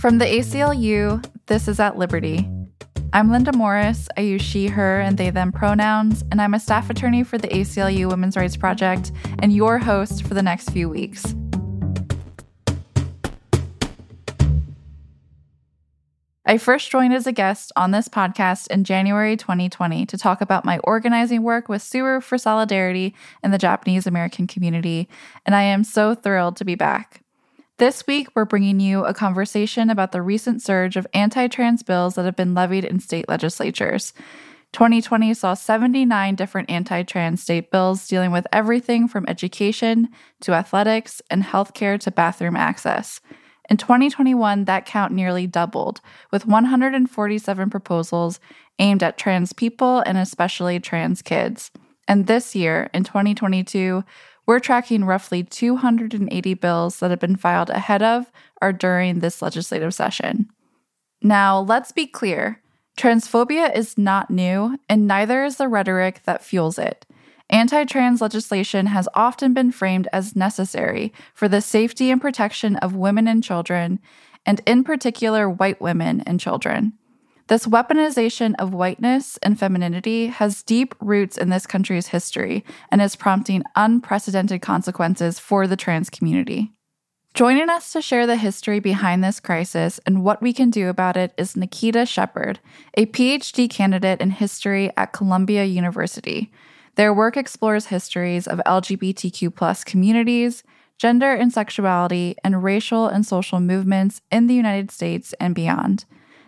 From the ACLU, this is At Liberty. I'm Linda Morris. I use she, her, and they, them pronouns, and I'm a staff attorney for the ACLU Women's Rights Project and your host for the next few weeks. I first joined as a guest on this podcast in January 2020 to talk about my organizing work with Tsuru for Solidarity in the Japanese American community, and I am so thrilled to be back. This week, we're bringing you a conversation about the recent surge of anti trans bills that have been levied in state legislatures. 2020 saw 79 different anti trans state bills dealing with everything from education to athletics and healthcare to bathroom access. In 2021, that count nearly doubled, with 147 proposals aimed at trans people and especially trans kids. And this year, in 2022, we're tracking roughly 280 bills that have been filed ahead of or during this legislative session. Now, let's be clear transphobia is not new, and neither is the rhetoric that fuels it. Anti trans legislation has often been framed as necessary for the safety and protection of women and children, and in particular, white women and children. This weaponization of whiteness and femininity has deep roots in this country's history and is prompting unprecedented consequences for the trans community. Joining us to share the history behind this crisis and what we can do about it is Nikita Shepard, a PhD candidate in history at Columbia University. Their work explores histories of LGBTQ communities, gender and sexuality, and racial and social movements in the United States and beyond.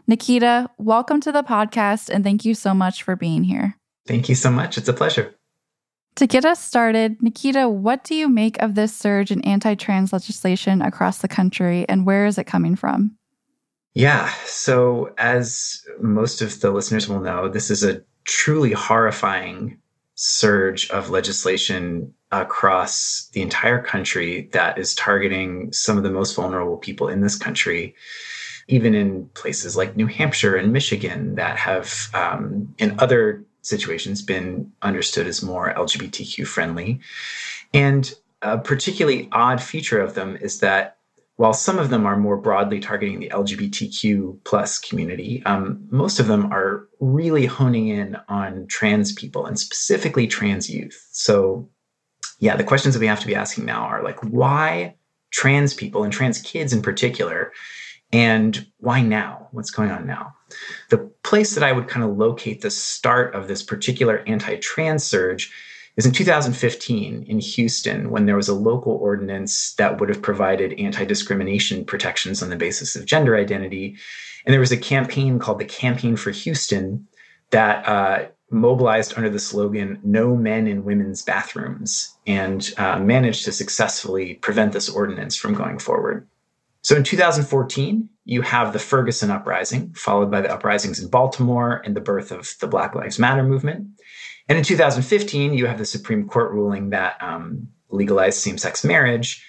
Nikita, welcome to the podcast and thank you so much for being here. Thank you so much. It's a pleasure. To get us started, Nikita, what do you make of this surge in anti trans legislation across the country and where is it coming from? Yeah, so as most of the listeners will know, this is a truly horrifying surge of legislation across the entire country that is targeting some of the most vulnerable people in this country, even in places like New Hampshire and Michigan that have, um, in other situations, been understood as more LGBTQ friendly. And a particularly odd feature of them is that while some of them are more broadly targeting the LGBTQ plus community, um, most of them are really honing in on trans people and specifically trans youth. So, yeah, the questions that we have to be asking now are like, why trans people and trans kids in particular? And why now? What's going on now? The place that I would kind of locate the start of this particular anti trans surge is in 2015 in Houston when there was a local ordinance that would have provided anti discrimination protections on the basis of gender identity. And there was a campaign called the Campaign for Houston that uh, mobilized under the slogan No Men in Women's Bathrooms and uh, managed to successfully prevent this ordinance from going forward. So in 2014, you have the Ferguson uprising, followed by the uprisings in Baltimore and the birth of the Black Lives Matter movement. And in 2015, you have the Supreme Court ruling that um, legalized same sex marriage.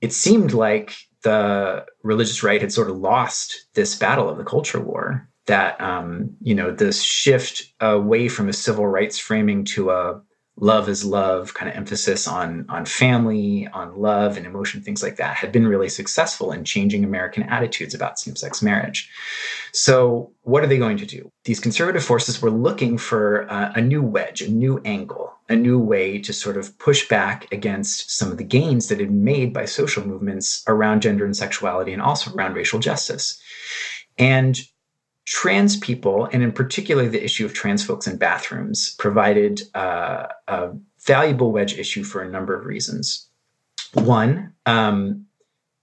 It seemed like the religious right had sort of lost this battle of the culture war. That um, you know, this shift away from a civil rights framing to a love is love kind of emphasis on on family on love and emotion things like that had been really successful in changing american attitudes about same-sex marriage. So what are they going to do? These conservative forces were looking for uh, a new wedge a new angle a new way to sort of push back against some of the gains that had been made by social movements around gender and sexuality and also around racial justice. And trans people, and in particular the issue of trans folks in bathrooms, provided uh, a valuable wedge issue for a number of reasons. One, um,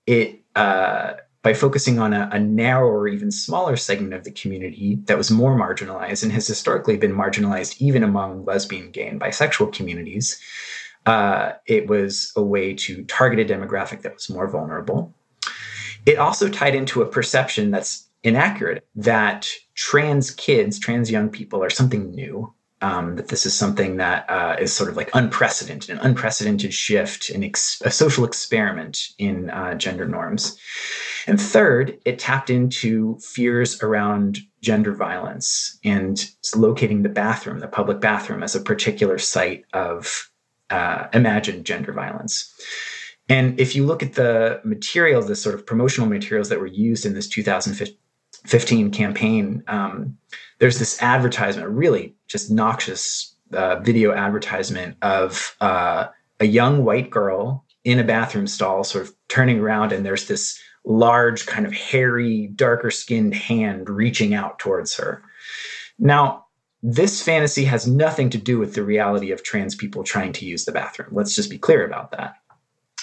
it uh, by focusing on a, a narrower, even smaller segment of the community that was more marginalized and has historically been marginalized even among lesbian, gay, and bisexual communities. Uh, it was a way to target a demographic that was more vulnerable. It also tied into a perception that's inaccurate that trans kids, trans young people are something new. Um, that this is something that uh, is sort of like unprecedented, an unprecedented shift, an ex- a social experiment in uh, gender norms. And third, it tapped into fears around gender violence and locating the bathroom, the public bathroom, as a particular site of uh, imagined gender violence. And if you look at the materials, the sort of promotional materials that were used in this 2015 campaign, um, there's this advertisement, really just noxious uh, video advertisement of uh, a young white girl in a bathroom stall, sort of turning around, and there's this large, kind of hairy, darker skinned hand reaching out towards her. Now, this fantasy has nothing to do with the reality of trans people trying to use the bathroom. Let's just be clear about that.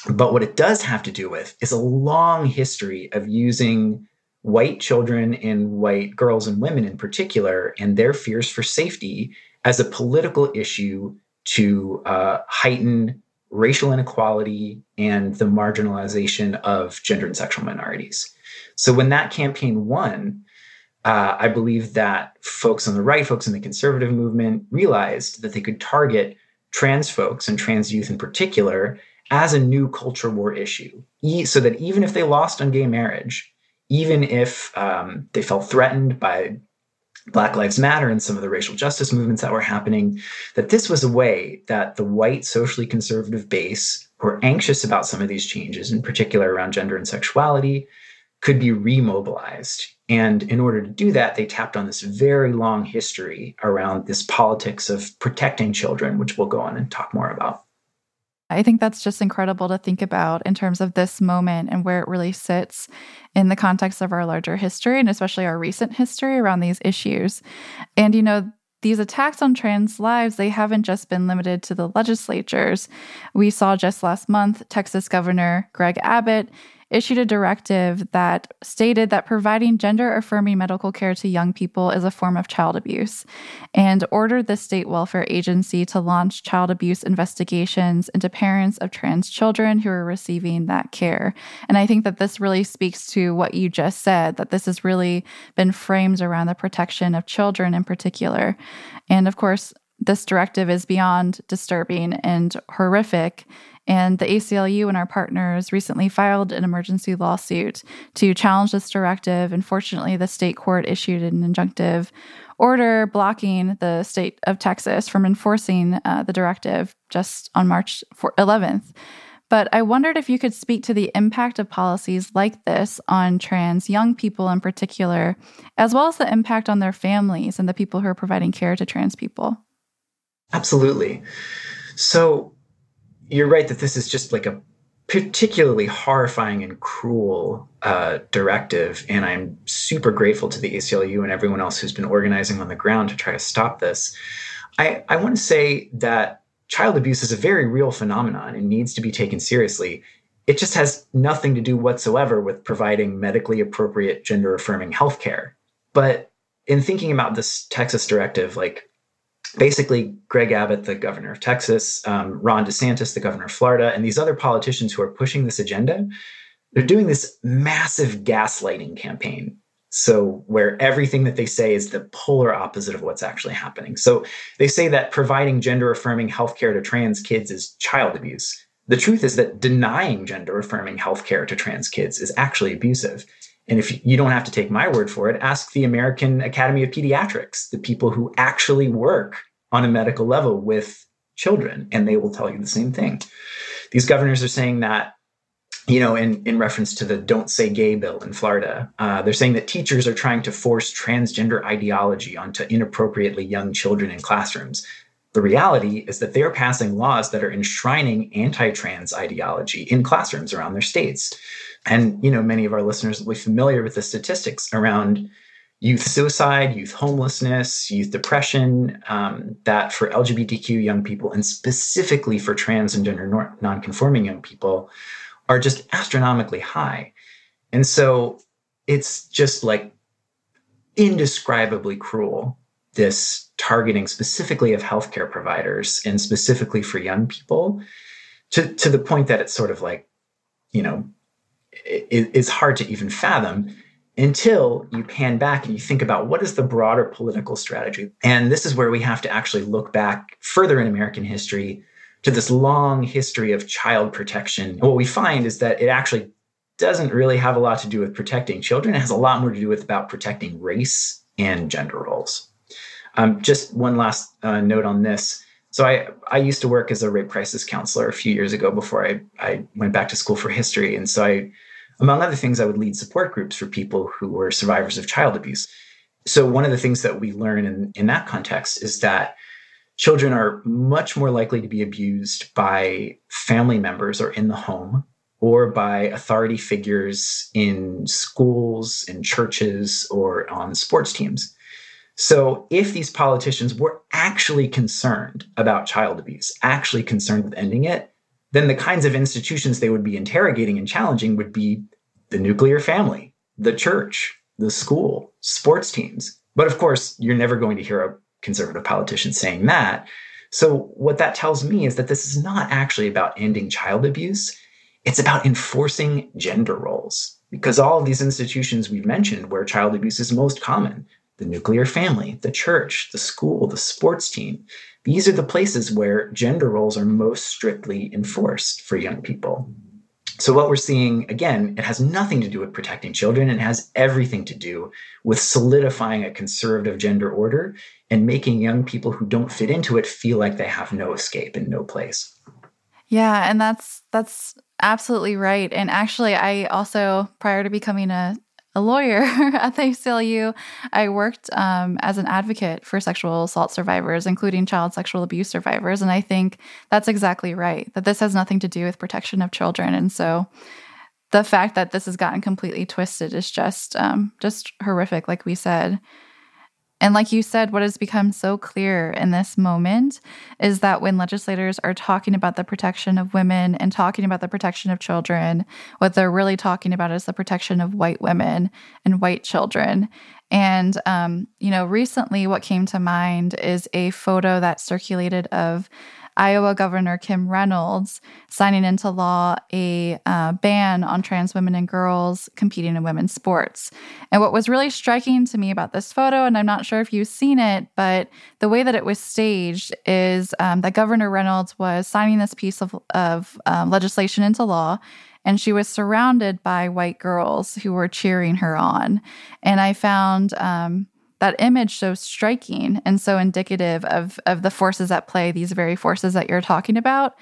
But what it does have to do with is a long history of using white children and white girls and women in particular and their fears for safety as a political issue to uh, heighten racial inequality and the marginalization of gender and sexual minorities. So when that campaign won, uh, I believe that folks on the right, folks in the conservative movement, realized that they could target trans folks and trans youth in particular as a new culture war issue, so that even if they lost on gay marriage, even if um, they felt threatened by Black Lives Matter and some of the racial justice movements that were happening, that this was a way that the white socially conservative base who are anxious about some of these changes, in particular around gender and sexuality, could be remobilized. And in order to do that, they tapped on this very long history around this politics of protecting children, which we'll go on and talk more about. I think that's just incredible to think about in terms of this moment and where it really sits in the context of our larger history and especially our recent history around these issues. And, you know, these attacks on trans lives, they haven't just been limited to the legislatures. We saw just last month Texas Governor Greg Abbott issued a directive that stated that providing gender affirming medical care to young people is a form of child abuse and ordered the state welfare agency to launch child abuse investigations into parents of trans children who are receiving that care. And I think that this really speaks to what you just said that this has really been framed around the protection of children in particular. And of course, this directive is beyond disturbing and horrific. And the ACLU and our partners recently filed an emergency lawsuit to challenge this directive. Unfortunately, the state court issued an injunctive order blocking the state of Texas from enforcing uh, the directive just on March 11th. But I wondered if you could speak to the impact of policies like this on trans young people in particular, as well as the impact on their families and the people who are providing care to trans people. Absolutely. So you're right that this is just like a particularly horrifying and cruel uh, directive. And I'm super grateful to the ACLU and everyone else who's been organizing on the ground to try to stop this. I, I want to say that child abuse is a very real phenomenon and needs to be taken seriously. It just has nothing to do whatsoever with providing medically appropriate gender affirming healthcare. But in thinking about this Texas directive, like basically Greg Abbott, the governor of Texas, um, Ron DeSantis, the governor of Florida, and these other politicians who are pushing this agenda, they're doing this massive gaslighting campaign. So, where everything that they say is the polar opposite of what's actually happening. So, they say that providing gender affirming healthcare to trans kids is child abuse. The truth is that denying gender affirming healthcare to trans kids is actually abusive. And if you don't have to take my word for it, ask the American Academy of Pediatrics, the people who actually work on a medical level with children, and they will tell you the same thing. These governors are saying that, you know, in, in reference to the Don't Say Gay bill in Florida, uh, they're saying that teachers are trying to force transgender ideology onto inappropriately young children in classrooms. The reality is that they are passing laws that are enshrining anti trans ideology in classrooms around their states. And, you know, many of our listeners will be familiar with the statistics around youth suicide, youth homelessness, youth depression, um, that for LGBTQ young people, and specifically for trans and gender nonconforming young people, are just astronomically high. And so it's just like indescribably cruel, this targeting specifically of healthcare providers and specifically for young people to, to the point that it's sort of like, you know, it's hard to even fathom until you pan back and you think about what is the broader political strategy. And this is where we have to actually look back further in American history to this long history of child protection. What we find is that it actually doesn't really have a lot to do with protecting children. It has a lot more to do with about protecting race and gender roles. Um, just one last uh, note on this. So I, I used to work as a rape crisis counselor a few years ago before I, I went back to school for history. And so I, among other things, I would lead support groups for people who were survivors of child abuse. So one of the things that we learn in, in that context is that children are much more likely to be abused by family members or in the home or by authority figures in schools, in churches, or on sports teams. So, if these politicians were actually concerned about child abuse, actually concerned with ending it, then the kinds of institutions they would be interrogating and challenging would be the nuclear family, the church, the school, sports teams. But of course, you're never going to hear a conservative politician saying that. So, what that tells me is that this is not actually about ending child abuse. It's about enforcing gender roles. Because all of these institutions we've mentioned where child abuse is most common the nuclear family, the church, the school, the sports team these are the places where gender roles are most strictly enforced for young people. So, what we're seeing, again, it has nothing to do with protecting children. It has everything to do with solidifying a conservative gender order and making young people who don't fit into it feel like they have no escape and no place. Yeah, and that's that's absolutely right. And actually, I also prior to becoming a a lawyer at the ACLU, I worked um, as an advocate for sexual assault survivors, including child sexual abuse survivors. And I think that's exactly right, that this has nothing to do with protection of children. And so the fact that this has gotten completely twisted is just um, just horrific, like we said. And like you said, what has become so clear in this moment is that when legislators are talking about the protection of women and talking about the protection of children, what they're really talking about is the protection of white women and white children. And, um, you know, recently what came to mind is a photo that circulated of Iowa Governor Kim Reynolds signing into law a uh, ban on trans women and girls competing in women's sports. And what was really striking to me about this photo, and I'm not sure if you've seen it, but the way that it was staged is um, that Governor Reynolds was signing this piece of, of um, legislation into law and she was surrounded by white girls who were cheering her on. And I found um, that image so striking and so indicative of of the forces at play these very forces that you're talking about.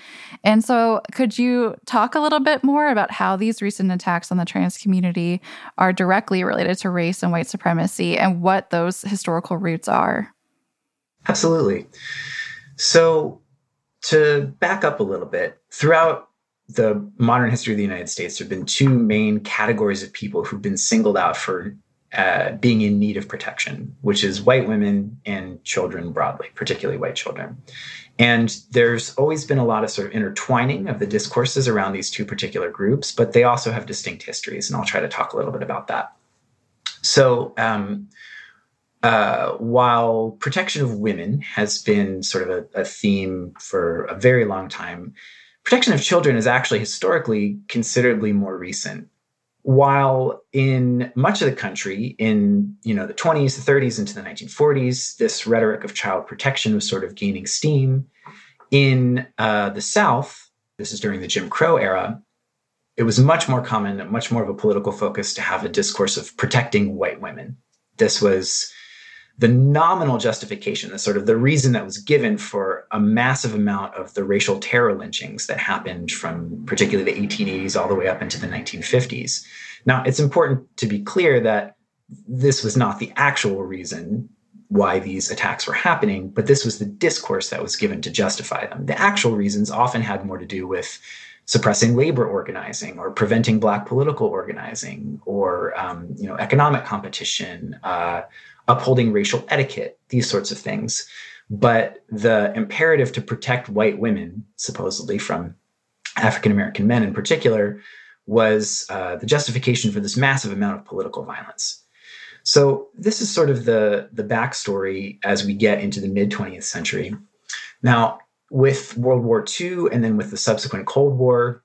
And so could you talk a little bit more about how these recent attacks on the trans community are directly related to race and white supremacy and what those historical roots are? Absolutely. So to back up a little bit throughout the modern history of the United States, there have been two main categories of people who've been singled out for uh, being in need of protection, which is white women and children broadly, particularly white children. And there's always been a lot of sort of intertwining of the discourses around these two particular groups, but they also have distinct histories. And I'll try to talk a little bit about that. So, um, uh, while protection of women has been sort of a, a theme for a very long time, protection of children is actually historically considerably more recent while in much of the country in you know the 20s the 30s into the 1940s this rhetoric of child protection was sort of gaining steam. In uh, the south this is during the jim crow era it was much more common much more of a political focus to have a discourse of protecting white women. This was the nominal justification, the sort of the reason that was given for a massive amount of the racial terror lynchings that happened from particularly the 1880s all the way up into the 1950s. Now, it's important to be clear that this was not the actual reason why these attacks were happening, but this was the discourse that was given to justify them. The actual reasons often had more to do with suppressing labor organizing or preventing black political organizing or um, you know economic competition uh, upholding racial etiquette, these sorts of things. But the imperative to protect white women, supposedly from African American men in particular, was uh, the justification for this massive amount of political violence. So this is sort of the the backstory as we get into the mid 20th century. Now, with World War II and then with the subsequent Cold War,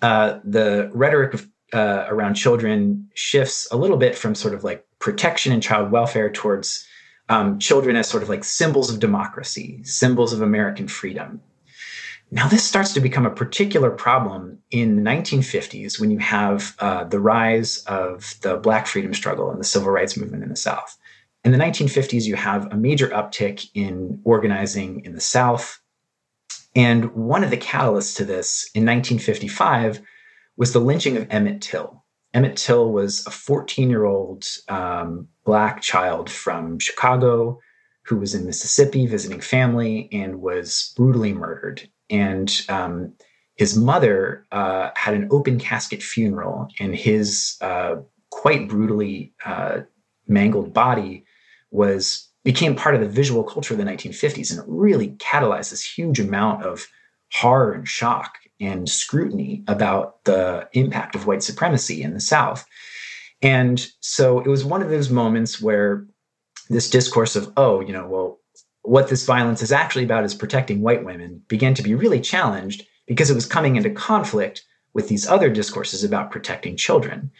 uh, the rhetoric of, uh, around children shifts a little bit from sort of like protection and child welfare towards um, children as sort of like symbols of democracy, symbols of American freedom. Now, this starts to become a particular problem in the 1950s when you have uh, the rise of the Black freedom struggle and the civil rights movement in the South. In the 1950s, you have a major uptick in organizing in the South, And one of the catalysts to this in 1955 was the lynching of Emmett Till. Emmett Till was a 14 year old um, Black child from Chicago who was in Mississippi visiting family and was brutally murdered. And um, his mother uh, had an open casket funeral, and his uh, quite brutally uh, mangled body was became part of the visual culture of the 1950s, and it really catalyzed this huge amount of horror and shock and scrutiny about the impact of white supremacy in the South. And so it was one of those moments where this discourse of, oh, you know, well, what this violence is actually about is protecting white women began to be really challenged because it was coming into conflict with these other discourses about protecting children.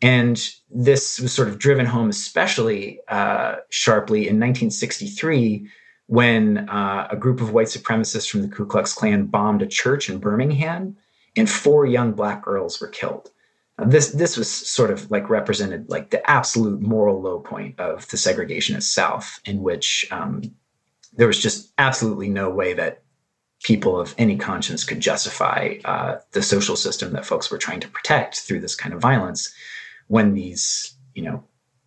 And this was sort of driven home especially uh, sharply in 1963 when uh, a group of white supremacists from the Ku Klux Klan bombed a church in Birmingham and four young black girls were killed. this, this was sort of like represented like the absolute moral low point of the segregationist South, in which um, there was just absolutely no way that people of any conscience could justify uh, the social system that folks were trying to protect through this kind of violence when these, you know,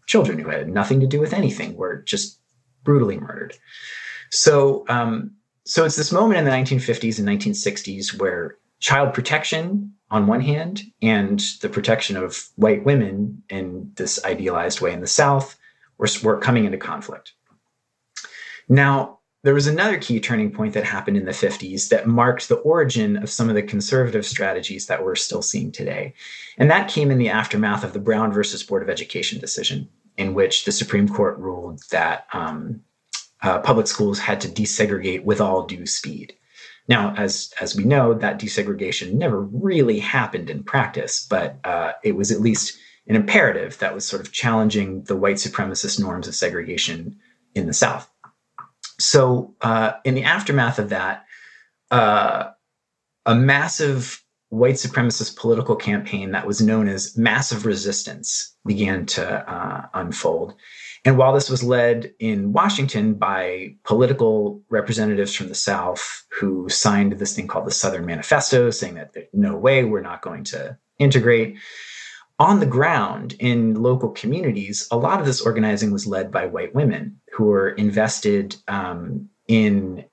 children who had nothing to do with anything were just brutally murdered. So, um, so it's this moment in the 1950s and 1960s where child protection on one hand and the protection of white women in this idealized way in the South were, were coming into conflict. Now, there was another key turning point that happened in the 50s that marked the origin of some of the conservative strategies that we're still seeing today. And that came in the aftermath of the Brown versus Board of Education decision, in which the Supreme Court ruled that um, uh, public schools had to desegregate with all due speed. Now, as as we know, that desegregation never really happened in practice, but uh, it was at least an imperative that was sort of challenging the white supremacist norms of segregation in the South. So, uh, in the aftermath of that, uh, a massive white supremacist political campaign that was known as massive resistance began to uh, unfold. And while this was led in Washington by political representatives from the South who signed this thing called the Southern Manifesto, saying that no way we're not going to integrate, on the ground in local communities, a lot of this organizing was led by white women who were invested um, in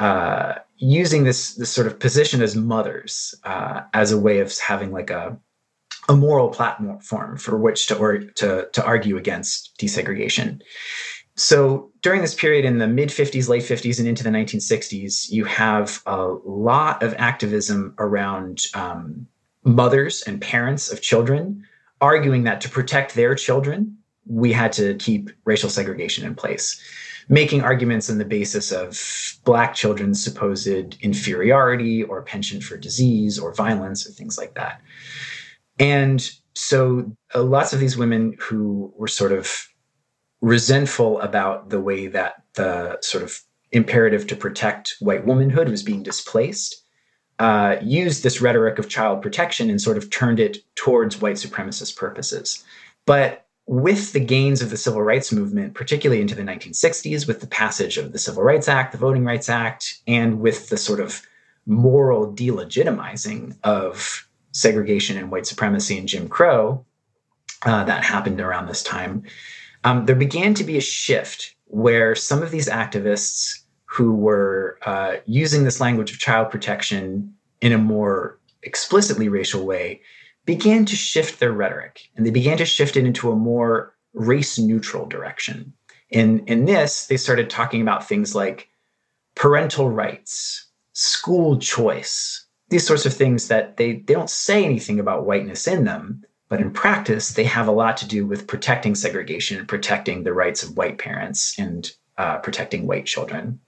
uh, using this this sort of position as mothers uh, as a way of having like a a moral platform for which to or to to argue against desegregation. So during this period in the mid 50s, late 50s, and into the 1960s, you have a lot of activism around um, mothers and parents of children arguing that to protect their children, we had to keep racial segregation in place, making arguments on the basis of Black children's supposed inferiority or penchant for disease or violence or things like that. And so uh, lots of these women who were sort of resentful about the way that the sort of imperative to protect white womanhood was being displaced uh, used this rhetoric of child protection and sort of turned it towards white supremacist purposes. But with the gains of the civil rights movement, particularly into the 1960s, with the passage of the Civil Rights Act, the Voting Rights Act, and with the sort of moral delegitimizing of segregation and white supremacy and Jim Crow uh, that happened around this time, um, there began to be a shift where some of these activists who were uh, using this language of child protection in a more explicitly racial way began to shift their rhetoric and they began to shift it into a more race neutral direction. In, in this, they started talking about things like parental rights, school choice, these sorts of things that they, they don't say anything about whiteness in them, but in practice, they have a lot to do with protecting segregation and protecting the rights of white parents and uh, protecting white children.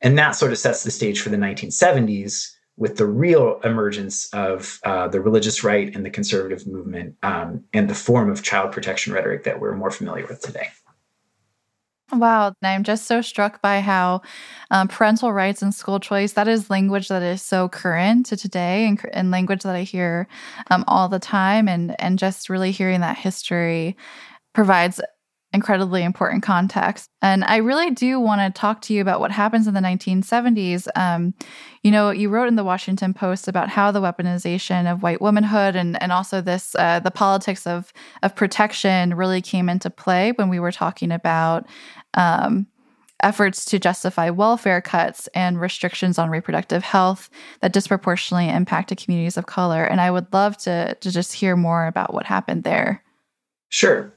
And that sort of sets the stage for the 1970s with the real emergence of uh, the religious right and the conservative movement um, and the form of child protection rhetoric that we're more familiar with today. Wow. I'm just so struck by how um, parental rights and school choice, that is language that is so current to today and, and language that I hear um, all the time. And, and just really hearing that history provides incredibly important context. And I really do want to talk to you about what happens in the 1970s. Um, you know, you wrote in the Washington Post about how the weaponization of white womanhood and, and also this uh, the politics of of protection really came into play when we were talking about um, efforts to justify welfare cuts and restrictions on reproductive health that disproportionately impacted communities of color. And I would love to, to just hear more about what happened there. Sure.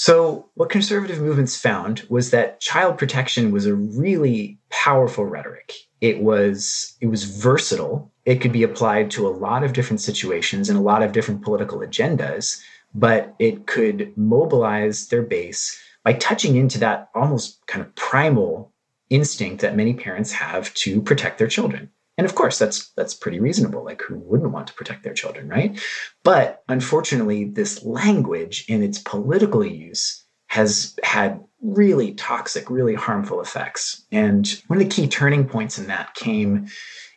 So, what conservative movements found was that child protection was a really powerful rhetoric. It was it was versatile. It could be applied to a lot of different situations and a lot of different political agendas, but it could mobilize their base by touching into that almost kind of primal instinct that many parents have to protect their children. And of course, that's that's pretty reasonable. Like who wouldn't want to protect their children, right? But unfortunately, this language in its political use has had really toxic, really harmful effects. And one of the key turning points in that came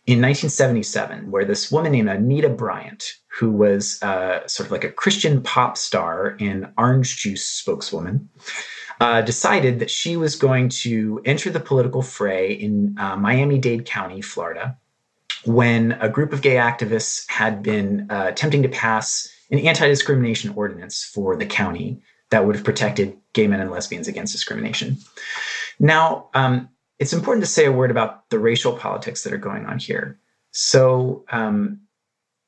in 1977, where this woman named Anita Bryant, who was uh, sort of like a Christian pop star and orange juice spokeswoman, uh, decided that she was going to enter the political fray in uh, Miami Dade County, Florida, when a group of gay activists had been uh, attempting to pass an anti discrimination ordinance for the county that would have protected gay men and lesbians against discrimination. Now, um, it's important to say a word about the racial politics that are going on here. So, um,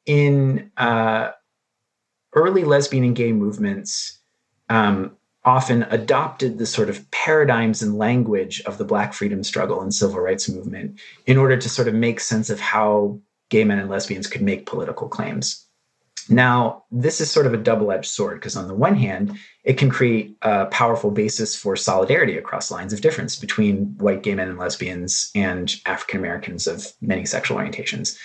in uh, early lesbian and gay movements, um, often adopted the sort of paradigms and language of the Black freedom struggle and civil rights movement in order to sort of make sense of how gay men and lesbians could make political claims. Now, this is sort of a double edged sword because, on the one hand, it can create a powerful basis for solidarity across lines of difference between white gay men and lesbians and African Americans of many sexual orientations.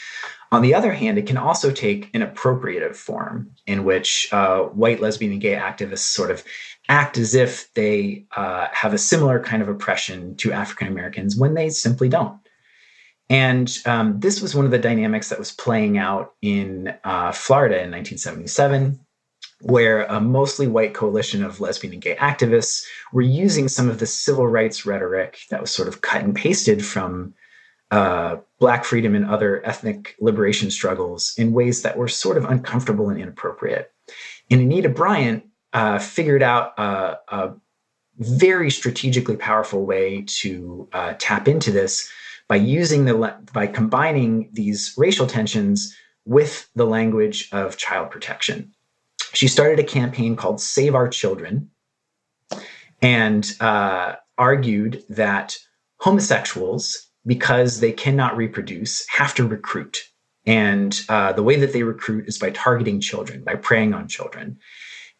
On the other hand, it can also take an appropriative form in which uh, white lesbian and gay activists sort of act as if they uh, have a similar kind of oppression to African Americans when they simply don't. And um, this was one of the dynamics that was playing out in uh, Florida in 1977, where a mostly white coalition of lesbian and gay activists were using some of the civil rights rhetoric that was sort of cut and pasted from uh, Black freedom and other ethnic liberation struggles in ways that were sort of uncomfortable and inappropriate. And Anita Bryant uh, figured out a, a, very strategically powerful way to uh, tap into this by using the by combining these racial tensions with the language of child protection. She started a campaign called Save Our Children and uh, argued that homosexuals, because they cannot reproduce, have to recruit. And uh, the way that they recruit is by targeting children, by preying on children.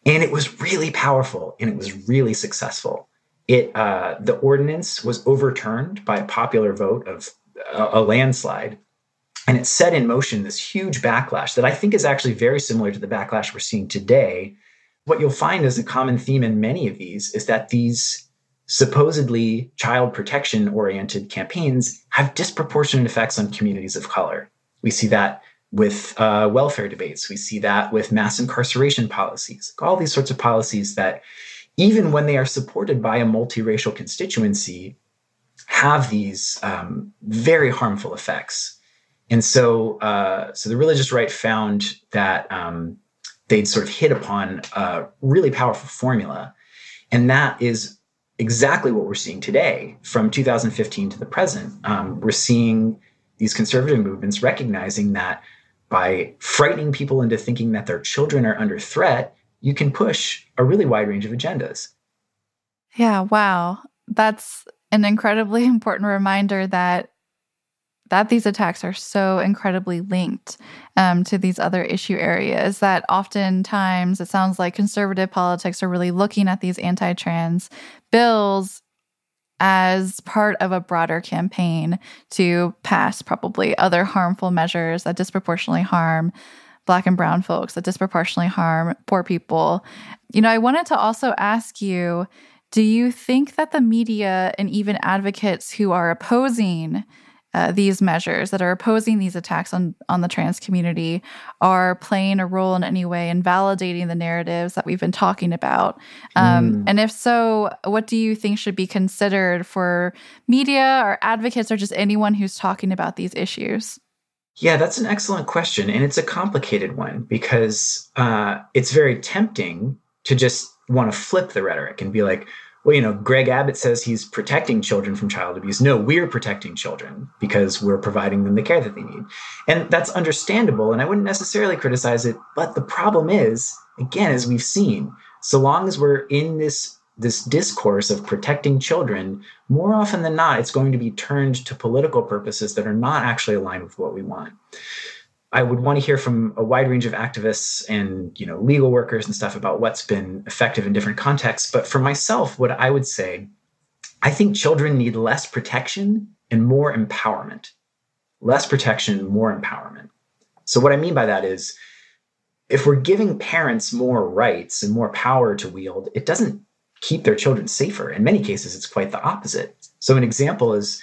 And it was really powerful and it was really successful. It uh, the ordinance was overturned by a popular vote of a, a landslide, and it set in motion this huge backlash that I think is actually very similar to the backlash we're seeing today. What you'll find as a common theme in many of these is that these supposedly child protection oriented campaigns have disproportionate effects on communities of color. We see that with uh, welfare debates. We see that with mass incarceration policies, all these sorts of policies that, even when they are supported by a multiracial constituency, have these um, very harmful effects. And so, uh, so the religious right found that um, they'd sort of hit upon a really powerful formula, and that is exactly what we're seeing today from 2015 to the present. Um, we're seeing these conservative movements recognizing that by frightening people into thinking that their children are under threat, you can push a really wide range of agendas. Yeah, wow. That's an incredibly important reminder that that these attacks are so incredibly linked um, to these other issue areas that oftentimes it sounds like conservative politics are really looking at these anti-trans bills as part of a broader campaign to pass probably other harmful measures that disproportionately harm Black and Brown folks, that disproportionately harm poor people. You know, I wanted to also ask you do you think that the media and even advocates who are opposing uh, these measures that are opposing these attacks on on the trans community are playing a role in any way in validating the narratives that we've been talking about um, mm. and if so what do you think should be considered for media or advocates or just anyone who's talking about these issues yeah, that's an excellent question. And it's a complicated one because uh, it's very tempting to just want to flip the rhetoric and be like, well, you know, Greg Abbott says he's protecting children from child abuse. No, we're protecting children because we're providing them the care that they need. And that's understandable. And I wouldn't necessarily criticize it. But the problem is, again, as we've seen, so long as we're in this this discourse of protecting children, more often than not, it's going to be turned to political purposes that are not actually aligned with what we want. I would want to hear from a wide range of activists and you know legal workers and stuff about what's been effective in different contexts. But for myself, what I would say, I think children need less protection and more empowerment. Less protection, more empowerment. So what I mean by that is if we're giving parents more rights and more power to wield, it doesn't keep their children safer. In many cases, it's quite the opposite. So, an example is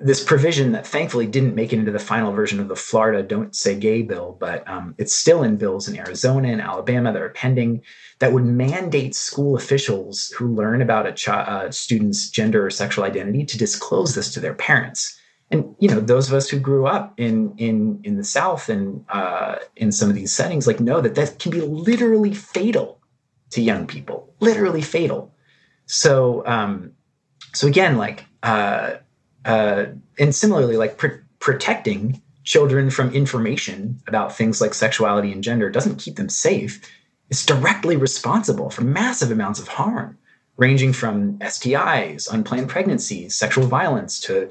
this provision that thankfully didn't make it into the final version of the Florida Don't Say Gay bill, but um, it's still in bills in Arizona and Alabama that are pending that would mandate school officials who learn about a ch- uh, student's gender or sexual identity to disclose this to their parents. And you know, those of us who grew up in in in the South and uh, in some of these settings, like know that that can be literally fatal to young people, literally fatal. So, um, so again, like, uh, uh, and similarly, like pr- protecting children from information about things like sexuality and gender doesn't keep them safe. It's directly responsible for massive amounts of harm, ranging from STIs, unplanned pregnancies, sexual violence, to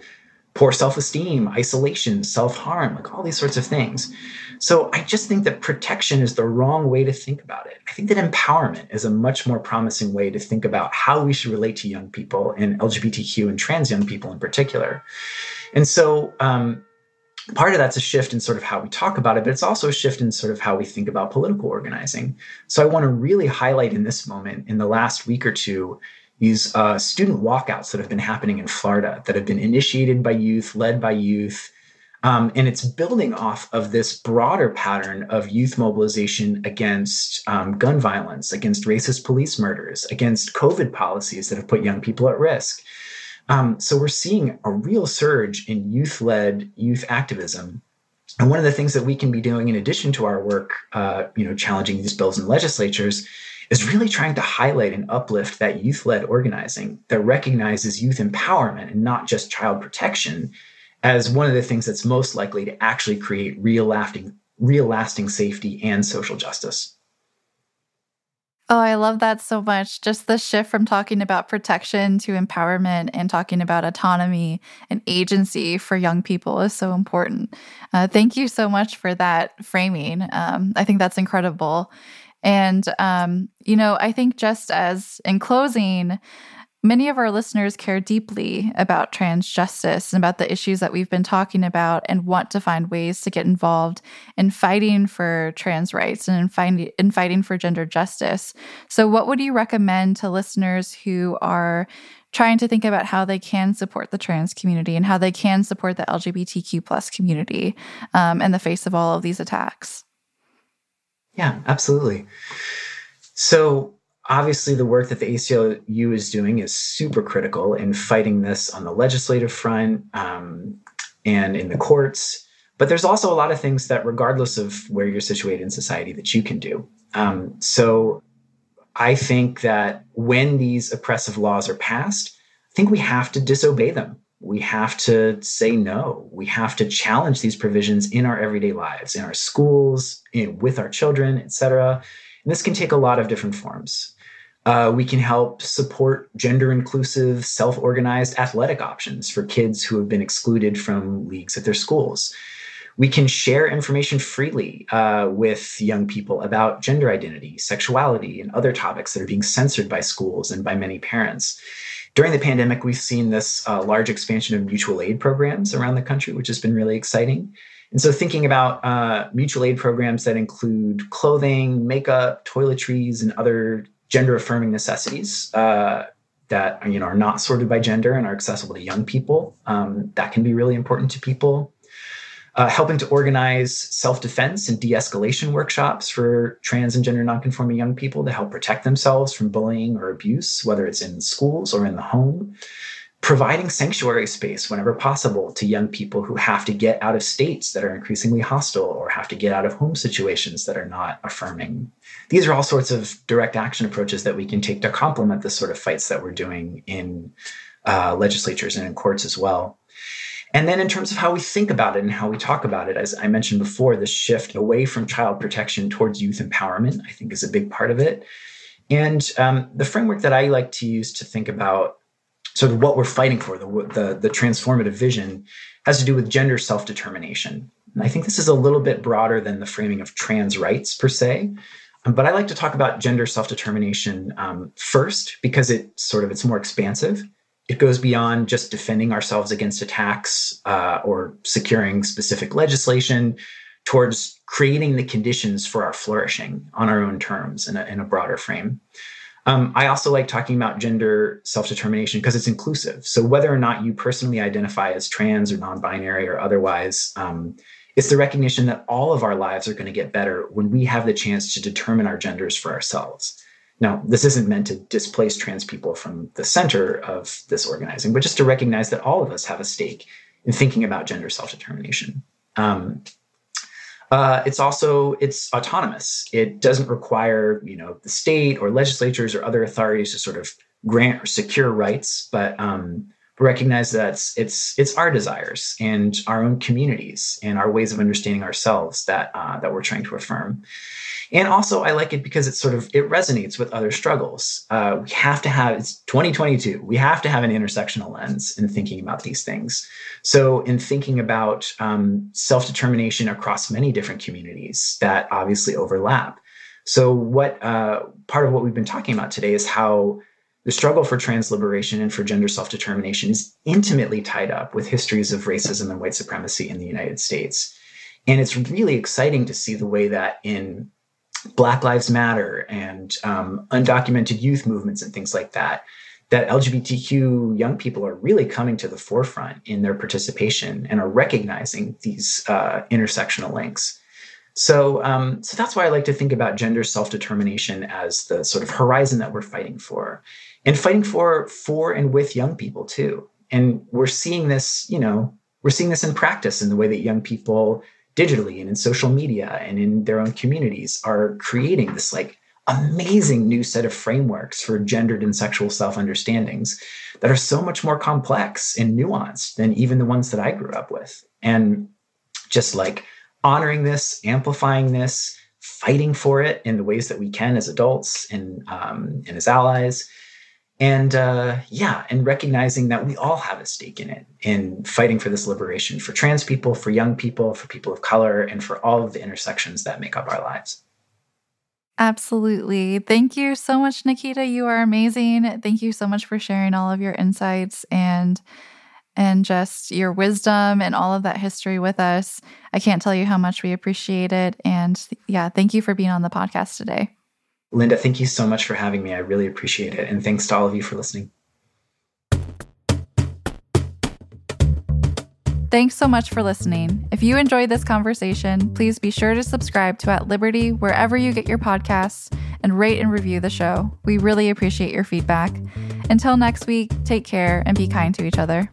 poor self esteem, isolation, self harm, like all these sorts of things. So I just think that protection is the wrong way to think about it. I think that empowerment is a much more promising way to think about how we should relate to young people and LGBTQ and trans young people in particular. And so, um, part of that's a shift in sort of how we talk about it, but it's also a shift in sort of how we think about political organizing. So I want to really highlight in this moment, in the last week or two, these uh, student walkouts that have been happening in Florida that have been initiated by youth, led by youth. Um, and it's building off of this broader pattern of youth mobilization against um, gun violence, against racist police murders, against COVID policies that have put young people at risk. Um, so we're seeing a real surge in youth led youth activism. And one of the things that we can be doing in addition to our work, uh, you know, challenging these bills in legislatures, is really trying to highlight and uplift that youth led organizing that recognizes youth empowerment and not just child protection as one of the things that's most likely to actually create real lasting, real lasting safety and social justice. Oh, I love that so much. Just the shift from talking about protection to empowerment and talking about autonomy and agency for young people is so important. Uh, thank you so much for that framing. Um, I think that's incredible. And, um, you know, I think just as in closing, many of our listeners care deeply about trans justice and about the issues that we've been talking about and want to find ways to get involved in fighting for trans rights and in, find, in fighting for gender justice. So, what would you recommend to listeners who are trying to think about how they can support the trans community and how they can support the LGBTQ plus community um, in the face of all of these attacks? Yeah, absolutely. So, obviously, the work that the ACLU is doing is super critical in fighting this on the legislative front um, and in the courts. But there's also a lot of things that, regardless of where you're situated in society, that you can do. Um, so, I think that when these oppressive laws are passed, I think we have to disobey them we have to say no. We have to challenge these provisions in our everyday lives, in our schools, in, with our children, etc. And this can take a lot of different forms. Uh, we can help support gender inclusive, self organized athletic options for kids who have been excluded from leagues at their schools. We can share information freely uh, with young people about gender identity, sexuality, and other topics that are being censored by schools and by many parents during the pandemic, we've seen this uh, large expansion of mutual aid programs around the country, which has been really exciting. And so, thinking about uh, mutual aid programs that include clothing, makeup, toiletries, and other gender affirming necessities uh, that you know are not sorted by gender and are accessible to young people. Um, that can be really important to people. Uh, helping to organize self-defense and de-escalation workshops for trans and gender nonconforming young people to help protect themselves from bullying or abuse, whether it's in schools or in the home providing sanctuary space whenever possible to young people who have to get out of states that are increasingly hostile or have to get out of home situations that are not affirming. These are all sorts of direct action approaches that we can take to complement the sort of fights that we're doing in uh, legislatures and in courts as well. And then, in terms of how we think about it and how we talk about it, as I mentioned before, the shift away from child protection towards youth empowerment, I think, is a big part of it. And um, the framework that I like to use to think about sort of what we're fighting for, the, the, the transformative vision, has to do with gender self determination. And I think this is a little bit broader than the framing of trans rights per se. Um, but I like to talk about gender self determination um, first because it sort of it's more expansive. It goes beyond just defending ourselves against attacks uh, or securing specific legislation towards creating the conditions for our flourishing on our own terms in a, in a broader frame. Um, I also like talking about gender self determination because it's inclusive. So, whether or not you personally identify as trans or non binary or otherwise, um, it's the recognition that all of our lives are going to get better when we have the chance to determine our genders for ourselves. Now, this isn't meant to displace trans people from the center of this organizing, but just to recognize that all of us have a stake in thinking about gender self determination. Um, uh, it's also it's autonomous. It doesn't require you know the state or legislatures or other authorities to sort of grant or secure rights, but um, recognize that it's, it's it's our desires and our own communities and our ways of understanding ourselves that uh, that we're trying to affirm. And also, I like it because it sort of it resonates with other struggles. Uh, we have to have it's 2022. We have to have an intersectional lens in thinking about these things. So, in thinking about um, self determination across many different communities that obviously overlap. So, what uh, part of what we've been talking about today is how the struggle for trans liberation and for gender self determination is intimately tied up with histories of racism and white supremacy in the United States. And it's really exciting to see the way that in Black Lives Matter and um, undocumented youth movements and things like that, that LGBTQ young people are really coming to the forefront in their participation and are recognizing these uh, intersectional links. So, um, so that's why I like to think about gender self determination as the sort of horizon that we're fighting for, and fighting for for and with young people too. And we're seeing this, you know, we're seeing this in practice in the way that young people digitally and in social media and in their own communities are creating this like amazing new set of frameworks for gendered and sexual self understandings that are so much more complex and nuanced than even the ones that I grew up with. And just like honoring this, amplifying this, fighting for it in the ways that we can as adults and, um, and as allies, and uh, yeah and recognizing that we all have a stake in it in fighting for this liberation for trans people for young people for people of color and for all of the intersections that make up our lives. Absolutely. Thank you so much nikita. You are amazing. Thank you so much for sharing all of your insights and and just your wisdom and all of that history with us. I can't tell you how much we appreciate it. And yeah thank you for being on the podcast today Linda, thank you so much for having me. I really appreciate it. And thanks to all of you for listening. Thanks so much for listening. If you enjoyed this conversation, please be sure to subscribe to At Liberty wherever you get your podcasts and rate and review the show. We really appreciate your feedback. Until next week, take care and be kind to each other.